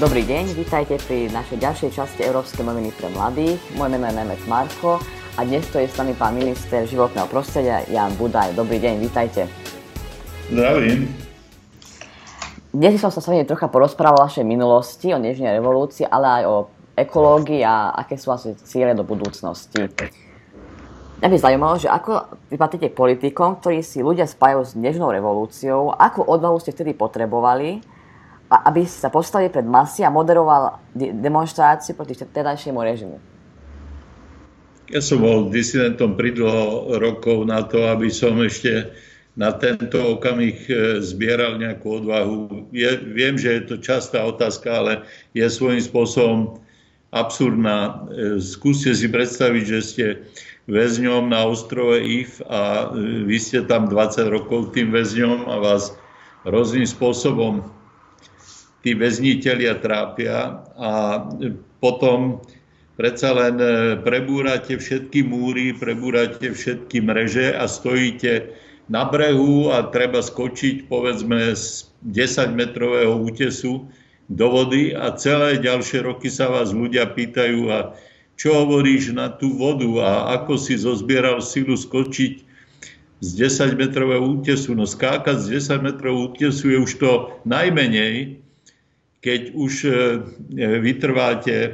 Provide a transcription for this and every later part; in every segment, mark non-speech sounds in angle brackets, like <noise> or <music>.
Dobrý deň, vítajte pri našej ďalšej časti Európskej noviny pre mladých. Moje meno je Nemec Marko a dnes to je s nami pán minister životného prostredia Jan Budaj. Dobrý deň, vítajte. Zdravím. Dnes som sa s vami trocha porozprával o vašej minulosti, o dnešnej revolúcii, ale aj o ekológii a aké sú asi ciele do budúcnosti. Mňa by zaujímalo, že ako vy patríte politikom, ktorí si ľudia spájajú s dnešnou revolúciou, akú odvahu ste vtedy potrebovali, aby sa postavil pred masy a moderoval demonstráciu proti tedajšiemu režimu? Ja som bol disidentom pridlho rokov na to, aby som ešte na tento okamih e, zbieral nejakú odvahu. Je, viem, že je to častá otázka, ale je svojím spôsobom absurdná. E, skúste si predstaviť, že ste väzňom na ostrove If a e, vy ste tam 20 rokov tým väzňom a vás rôznym spôsobom tí väzniteľia trápia a potom predsa len e, prebúrate všetky múry, prebúrate všetky mreže a stojíte na brehu a treba skočiť povedzme z 10-metrového útesu do vody a celé ďalšie roky sa vás ľudia pýtajú a čo hovoríš na tú vodu a ako si zozbieral silu skočiť z 10-metrového útesu. No skákať z 10-metrového útesu je už to najmenej, keď už e, vytrváte e,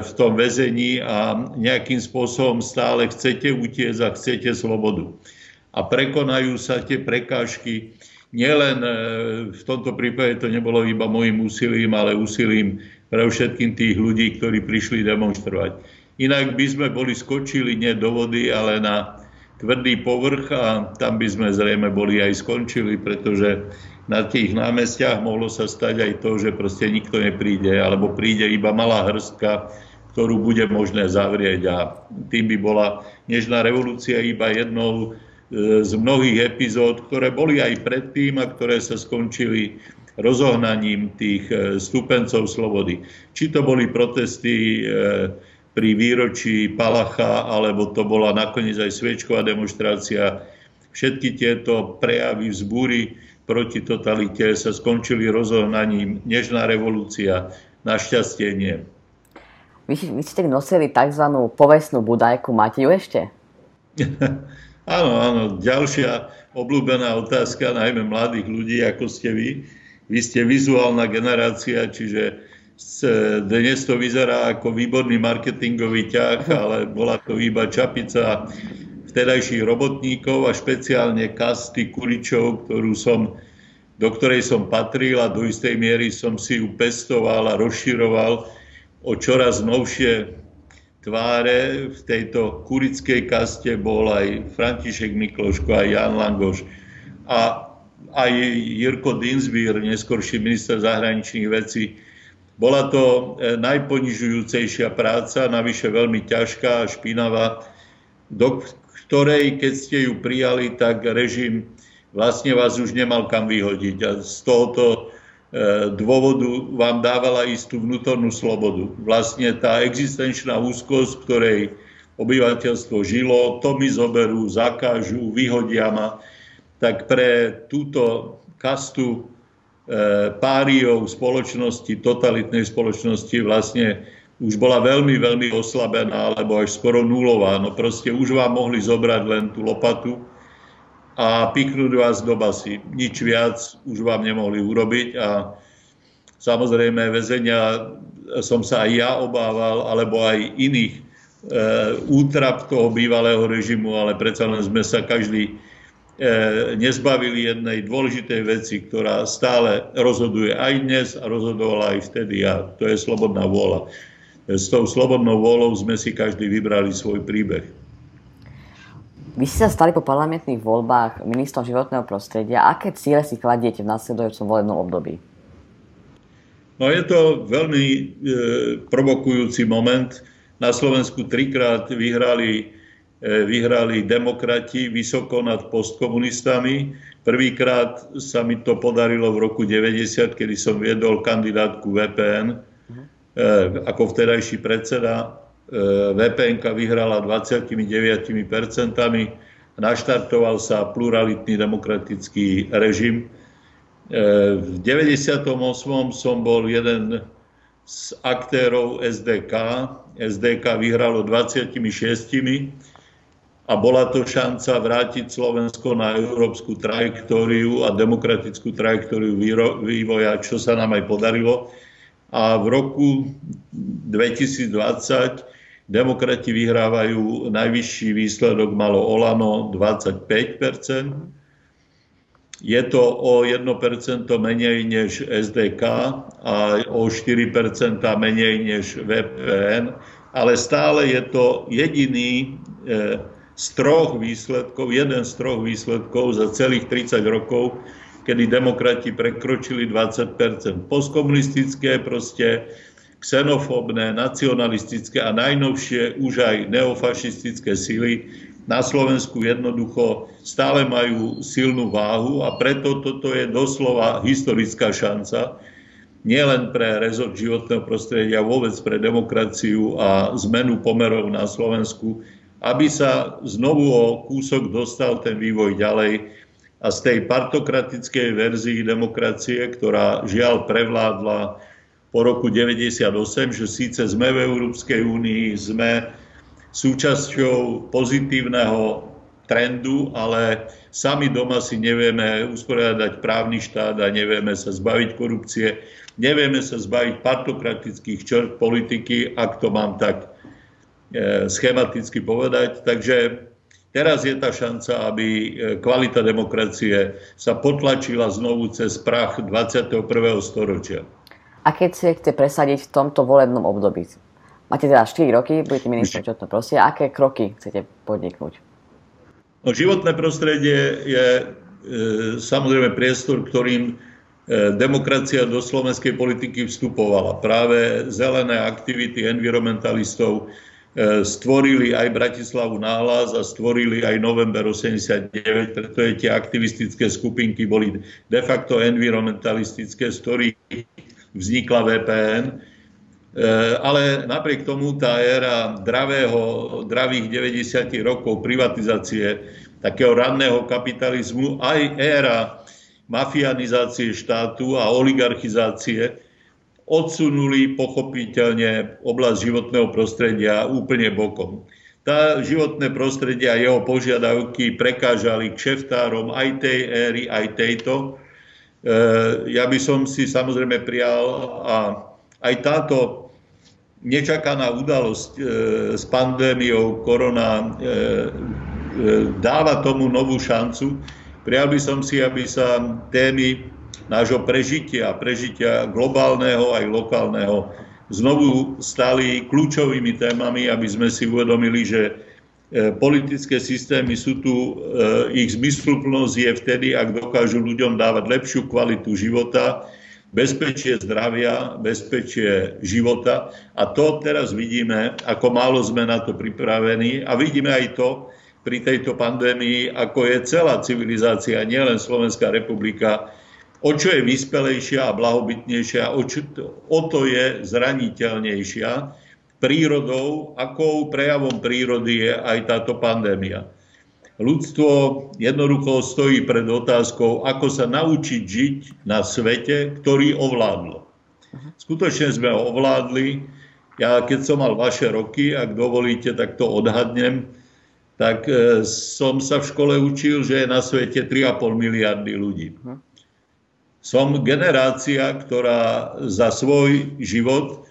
v tom väzení a nejakým spôsobom stále chcete utiecť a chcete slobodu. A prekonajú sa tie prekážky. Nielen e, v tomto prípade to nebolo iba môjim úsilím, ale úsilím pre všetkým tých ľudí, ktorí prišli demonstrovať. Inak by sme boli skočili nie do vody, ale na tvrdý povrch a tam by sme zrejme boli aj skončili, pretože na tých námestiach mohlo sa stať aj to, že proste nikto nepríde, alebo príde iba malá hrstka, ktorú bude možné zavrieť a tým by bola Nežná revolúcia iba jednou e, z mnohých epizód, ktoré boli aj predtým a ktoré sa skončili rozohnaním tých e, stupencov slobody. Či to boli protesty e, pri výročí Palacha, alebo to bola nakoniec aj sviečková demonstrácia. Všetky tieto prejavy vzbúry proti totalite sa skončili rozohnaním. Nežná revolúcia, našťastie nie. Vy, vy ste nosili tzv. povestnú budajku, máte ju ešte? <laughs> áno, áno. Ďalšia obľúbená otázka, najmä mladých ľudí, ako ste vy. Vy ste vizuálna generácia, čiže dnes to vyzerá ako výborný marketingový ťah, <laughs> ale bola to iba čapica vtedajších robotníkov a špeciálne kasty kuričov, ktorú som, do ktorej som patril a do istej miery som si ju pestoval a rozširoval o čoraz novšie tváre. V tejto kurickej kaste bol aj František Mikloško, aj Jan Langoš a aj Jirko Dinsbír, neskorší minister zahraničných vecí. Bola to e, najponižujúcejšia práca, navyše veľmi ťažká a špinavá, do ktorej, keď ste ju prijali, tak režim vlastne vás už nemal kam vyhodiť. A z tohoto e, dôvodu vám dávala istú vnútornú slobodu. Vlastne tá existenčná úzkosť, v ktorej obyvateľstvo žilo, to mi zoberú, zakážu, vyhodia ma, tak pre túto kastu e, páriov spoločnosti, totalitnej spoločnosti vlastne už bola veľmi, veľmi oslabená, alebo až skoro nulová. No proste už vám mohli zobrať len tú lopatu a piknúť vás do basy. Nič viac už vám nemohli urobiť a samozrejme väzenia som sa aj ja obával, alebo aj iných e, útrap toho bývalého režimu, ale predsa len sme sa každý e, nezbavili jednej dôležitej veci, ktorá stále rozhoduje aj dnes a rozhodovala aj vtedy a to je slobodná vôľa s tou slobodnou vôľou sme si každý vybrali svoj príbeh. Vy ste sa stali po parlamentných voľbách ministrom životného prostredia. Aké ciele si kladiete v následujúcom volebnom období? No je to veľmi e, provokujúci moment. Na Slovensku trikrát vyhrali, e, vyhrali demokrati vysoko nad postkomunistami. Prvýkrát sa mi to podarilo v roku 90, kedy som viedol kandidátku VPN ako vtedajší predseda eh, VPN vyhrala 29%, naštartoval sa pluralitný demokratický režim v 98. som bol jeden z aktérov SDK. SDK vyhralo 26 a bola to šanca vrátiť Slovensko na európsku trajektóriu a demokratickú trajektóriu vývoja, čo sa nám aj podarilo. A v roku 2020 demokrati vyhrávajú najvyšší výsledok, malo Olano 25% je to o 1% menej než SDK a o 4% menej než VPN, ale stále je to jediný e, z troch výsledkov, jeden z troch výsledkov za celých 30 rokov, kedy demokrati prekročili 20% Postkomunistické, proste xenofóbne, nacionalistické a najnovšie už aj neofašistické sily na Slovensku jednoducho stále majú silnú váhu a preto toto je doslova historická šanca nielen pre rezort životného prostredia, vôbec pre demokraciu a zmenu pomerov na Slovensku, aby sa znovu o kúsok dostal ten vývoj ďalej a z tej partokratickej verzii demokracie, ktorá žiaľ prevládla po roku 98, že síce sme v Európskej únii, sme súčasťou pozitívneho trendu, ale sami doma si nevieme usporiadať právny štát a nevieme sa zbaviť korupcie, nevieme sa zbaviť partokratických črt politiky, ak to mám tak e, schematicky povedať. Takže teraz je tá šanca, aby e, kvalita demokracie sa potlačila znovu cez prach 21. storočia. A keď si chce presadiť v tomto volebnom období, Máte teda 4 roky, budete minister životného prostredia. Aké kroky chcete podniknúť? No, životné prostredie je e, samozrejme priestor, ktorým e, demokracia do slovenskej politiky vstupovala. Práve zelené aktivity environmentalistov stvorili aj Bratislavu náhlas a stvorili aj november 89, preto je tie aktivistické skupinky boli de facto environmentalistické, z ktorých vznikla VPN Eh, ale napriek tomu tá éra dravého, dravých 90 rokov privatizácie, takého ranného kapitalizmu, aj éra mafianizácie štátu a oligarchizácie odsunuli pochopiteľne oblasť životného prostredia úplne bokom. Tá životné prostredie a jeho požiadavky prekážali kšeftárom aj tej éry, aj tejto. Eh, ja by som si samozrejme prijal a aj táto nečakaná udalosť e, s pandémiou korona e, e, dáva tomu novú šancu. Prijal by som si, aby sa témy nášho prežitia, prežitia globálneho aj lokálneho znovu stali kľúčovými témami, aby sme si uvedomili, že e, politické systémy sú tu, e, ich zmysluplnosť je vtedy, ak dokážu ľuďom dávať lepšiu kvalitu života, bezpečie zdravia, bezpečie života. A to teraz vidíme, ako málo sme na to pripravení a vidíme aj to pri tejto pandémii, ako je celá civilizácia, nielen Slovenská republika, o čo je vyspelejšia a blahobytnejšia, o, čo, o to je zraniteľnejšia prírodou, akou prejavom prírody je aj táto pandémia ľudstvo jednoducho stojí pred otázkou, ako sa naučiť žiť na svete, ktorý ovládlo. Skutočne sme ho ovládli. Ja keď som mal vaše roky, ak dovolíte, tak to odhadnem, tak e, som sa v škole učil, že je na svete 3,5 miliardy ľudí. Som generácia, ktorá za svoj život,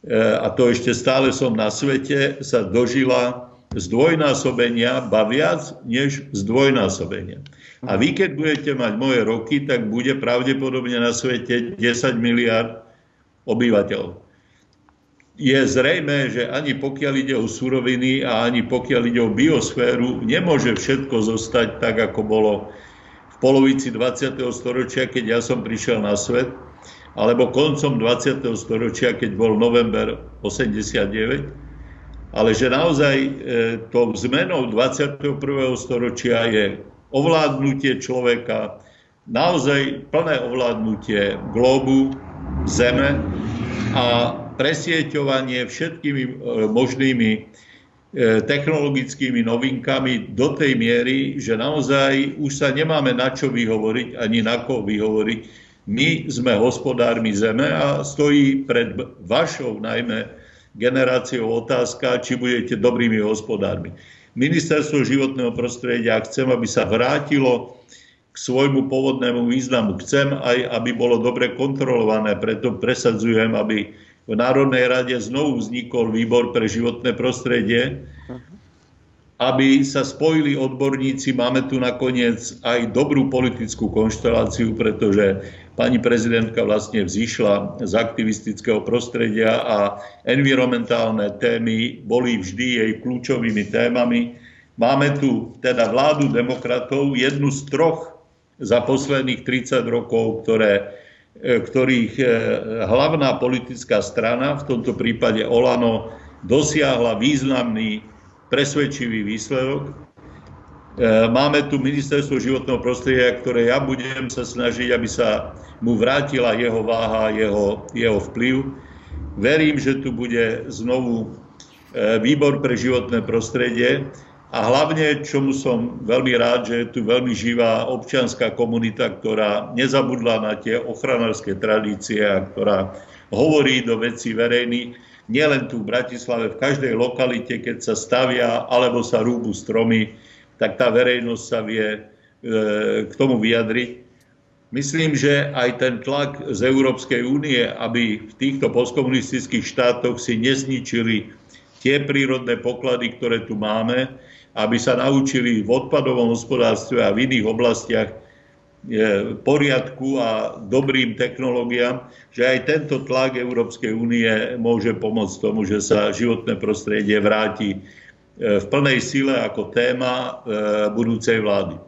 e, a to ešte stále som na svete, sa dožila zdvojnásobenia, ba viac než zdvojnásobenia. A vy, keď budete mať moje roky, tak bude pravdepodobne na svete 10 miliard obyvateľov. Je zrejme, že ani pokiaľ ide o suroviny a ani pokiaľ ide o biosféru, nemôže všetko zostať tak, ako bolo polovici 20. storočia, keď ja som prišiel na svet, alebo koncom 20. storočia, keď bol november 89 ale že naozaj e, to zmenou 21. storočia je ovládnutie človeka, naozaj plné ovládnutie globu, zeme a presieťovanie všetkými e, možnými technologickými novinkami do tej miery, že naozaj už sa nemáme na čo vyhovoriť, ani na koho vyhovoriť. My sme hospodármi zeme a stojí pred vašou najmä generáciou otázka, či budete dobrými hospodármi. Ministerstvo životného prostredia chcem, aby sa vrátilo k svojmu pôvodnému významu. Chcem aj, aby bolo dobre kontrolované, preto presadzujem, aby v Národnej rade znovu vznikol výbor pre životné prostredie, aby sa spojili odborníci. Máme tu nakoniec aj dobrú politickú konšteláciu, pretože pani prezidentka vlastne vzýšla z aktivistického prostredia a environmentálne témy boli vždy jej kľúčovými témami. Máme tu teda vládu demokratov, jednu z troch za posledných 30 rokov, ktoré, ktorých e, hlavná politická strana, v tomto prípade Olano, dosiahla významný presvedčivý výsledok. E, máme tu ministerstvo životného prostredia, ktoré ja budem sa snažiť, aby sa mu vrátila jeho váha, jeho, jeho vplyv. Verím, že tu bude znovu výbor pre životné prostredie, a hlavne, čomu som veľmi rád, že je tu veľmi živá občianská komunita, ktorá nezabudla na tie ochranárske tradície a ktorá hovorí do vecí verejných, nielen tu v Bratislave, v každej lokalite, keď sa stavia alebo sa rúbu stromy, tak tá verejnosť sa vie e, k tomu vyjadriť. Myslím, že aj ten tlak z Európskej únie, aby v týchto postkomunistických štátoch si nezničili tie prírodné poklady, ktoré tu máme, aby sa naučili v odpadovom hospodárstve a v iných oblastiach poriadku a dobrým technológiám, že aj tento tlak Európskej únie môže pomôcť tomu, že sa životné prostredie vráti e, v plnej sile ako téma e, budúcej vlády.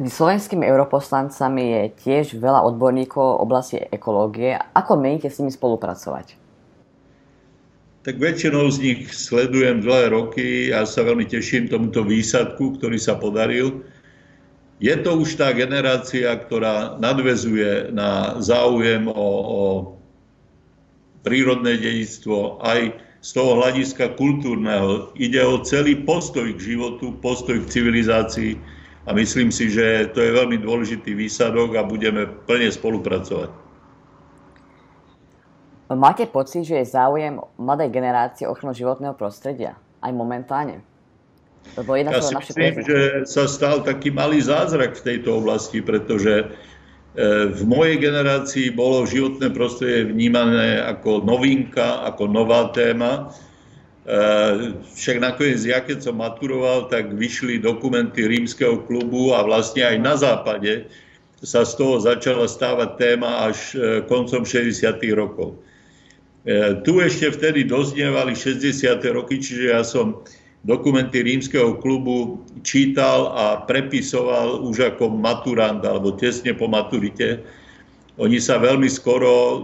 Slovenskými europoslancami je tiež veľa odborníkov v oblasti ekológie. Ako meníte s nimi spolupracovať? Tak väčšinou z nich sledujem dlhé roky a sa veľmi teším tomuto výsadku, ktorý sa podaril. Je to už tá generácia, ktorá nadvezuje na záujem o, o prírodné dedictvo aj z toho hľadiska kultúrneho. Ide o celý postoj k životu, postoj k civilizácii a myslím si, že to je veľmi dôležitý výsadok a budeme plne spolupracovať. Máte pocit, že je záujem mladej generácie ochranu životného prostredia? Aj momentálne? Lebo ja si myslím, že sa stal taký malý zázrak v tejto oblasti, pretože e, v mojej generácii bolo životné prostredie vnímané ako novinka, ako nová téma. E, však nakoniec ja, keď som maturoval, tak vyšli dokumenty rímskeho klubu a vlastne aj na západe sa z toho začala stávať téma až e, koncom 60. rokov. E, tu ešte vtedy doznievali 60. roky, čiže ja som dokumenty rímskeho klubu čítal a prepisoval už ako maturant alebo tesne po maturite. Oni sa veľmi skoro, e,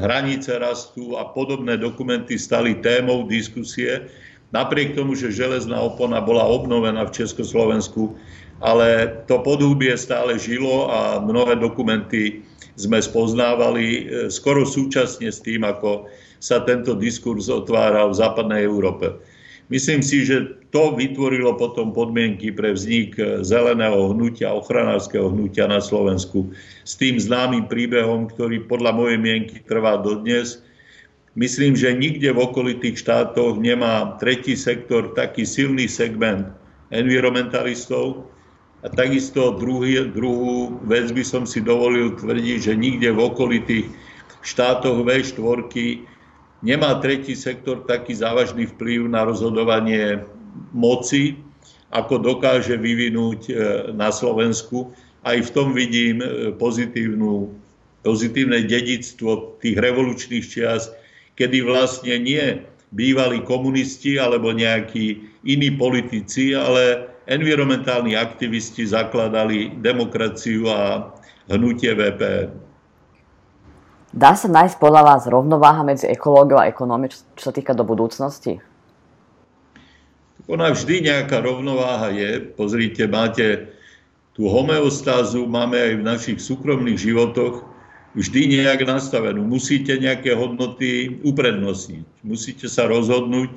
hranice rastú a podobné dokumenty stali témou diskusie. Napriek tomu, že železná opona bola obnovená v Československu, ale to podhubie stále žilo a mnohé dokumenty sme spoznávali e, skoro súčasne s tým, ako sa tento diskurs otváral v západnej Európe. Myslím si, že to vytvorilo potom podmienky pre vznik e, zeleného hnutia, ochranárskeho hnutia na Slovensku s tým známym príbehom, ktorý podľa mojej mienky trvá dodnes. Myslím, že nikde v okolitých štátoch nemá tretí sektor taký silný segment environmentalistov, a takisto druhý, druhú vec by som si dovolil tvrdiť, že nikde v okolitých štátoch V4 nemá tretí sektor taký závažný vplyv na rozhodovanie moci, ako dokáže vyvinúť e, na Slovensku. Aj v tom vidím e, pozitívnu, pozitívne dedictvo tých revolučných čias, kedy vlastne nie bývali komunisti alebo nejakí iní politici, ale environmentálni aktivisti zakladali demokraciu a hnutie VPN. Dá sa nájsť podľa vás rovnováha medzi ekológiou a ekonómiou, čo sa týka do budúcnosti? Ona vždy nejaká rovnováha je. Pozrite, máte tú homeostázu, máme aj v našich súkromných životoch vždy nejak nastavenú. Musíte nejaké hodnoty uprednostniť. Musíte sa rozhodnúť,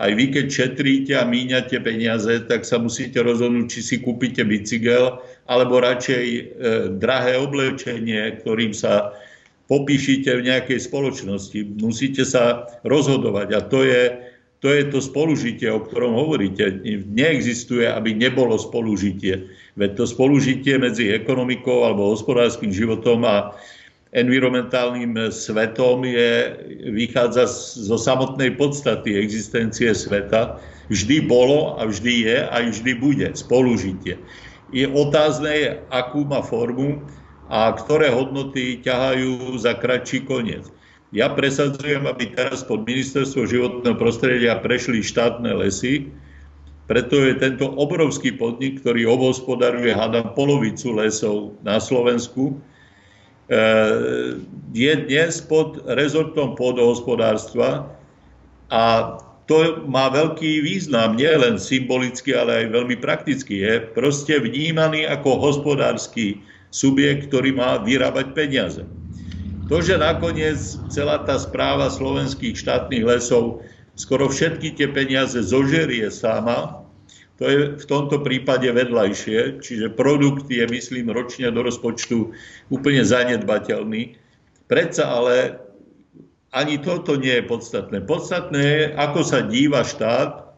aj vy, keď šetríte a míňate peniaze, tak sa musíte rozhodnúť, či si kúpite bicykel, alebo radšej e, drahé oblečenie, ktorým sa popíšite v nejakej spoločnosti. Musíte sa rozhodovať a to je, to je to spolužitie, o ktorom hovoríte. Neexistuje, aby nebolo spolužitie. Veď to spolužitie medzi ekonomikou alebo hospodárskym životom a environmentálnym svetom je, vychádza zo samotnej podstaty existencie sveta. Vždy bolo a vždy je a vždy bude spolužitie. Je otázne, akú má formu a ktoré hodnoty ťahajú za kratší koniec. Ja presadzujem, aby teraz pod ministerstvo životného prostredia prešli štátne lesy, preto je tento obrovský podnik, ktorý obhospodaruje, hádam, polovicu lesov na Slovensku, je dnes pod rezortom pôdohospodárstva a to má veľký význam, nie len symbolicky, ale aj veľmi prakticky. Je proste vnímaný ako hospodársky subjekt, ktorý má vyrábať peniaze. To, že nakoniec celá tá správa slovenských štátnych lesov skoro všetky tie peniaze zožerie sama, to je v tomto prípade vedľajšie, čiže produkt je, myslím, ročne do rozpočtu úplne zanedbateľný. Predsa ale ani toto nie je podstatné. Podstatné je, ako sa díva štát,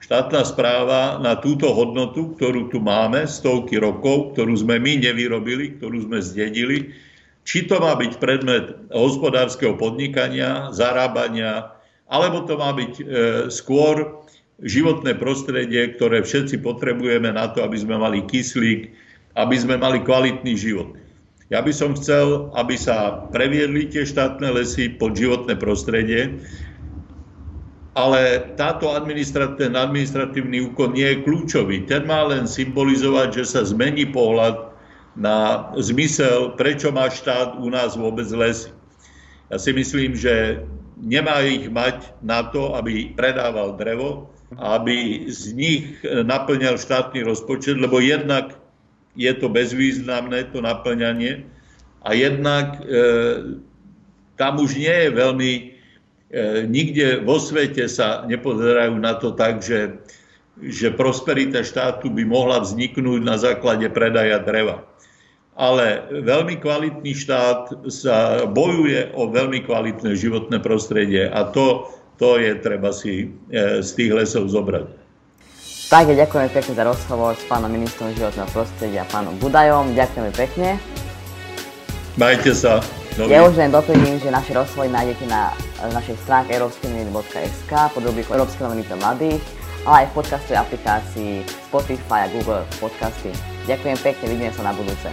štátna správa na túto hodnotu, ktorú tu máme, stovky rokov, ktorú sme my nevyrobili, ktorú sme zdedili, či to má byť predmet hospodárskeho podnikania, zarábania, alebo to má byť e, skôr životné prostredie, ktoré všetci potrebujeme na to, aby sme mali kyslík, aby sme mali kvalitný život. Ja by som chcel, aby sa previedli tie štátne lesy pod životné prostredie, ale táto administratívny, administratívny úkon nie je kľúčový. Ten má len symbolizovať, že sa zmení pohľad na zmysel, prečo má štát u nás vôbec lesy. Ja si myslím, že nemá ich mať na to, aby predával drevo, aby z nich naplňal štátny rozpočet, lebo jednak je to bezvýznamné, to naplňanie, a jednak e, tam už nie je veľmi, e, nikde vo svete sa nepozerajú na to tak, že, že prosperita štátu by mohla vzniknúť na základe predaja dreva. Ale veľmi kvalitný štát sa bojuje o veľmi kvalitné životné prostredie a to to je treba si e, z tých lesov zobrať. Tak, ďakujeme pekne za rozhovor s pánom ministrom životného prostredia, pánom Budajom. Ďakujeme pekne. Majte sa. Dobrý. Ja už len doplním, že naše rozhovory nájdete na našej stránke európskenoviny.sk pod rubrikou Európske noviny pre mladých, ale aj v podcastovej aplikácii Spotify a Google Podcasty. Ďakujem pekne, vidíme sa na budúce.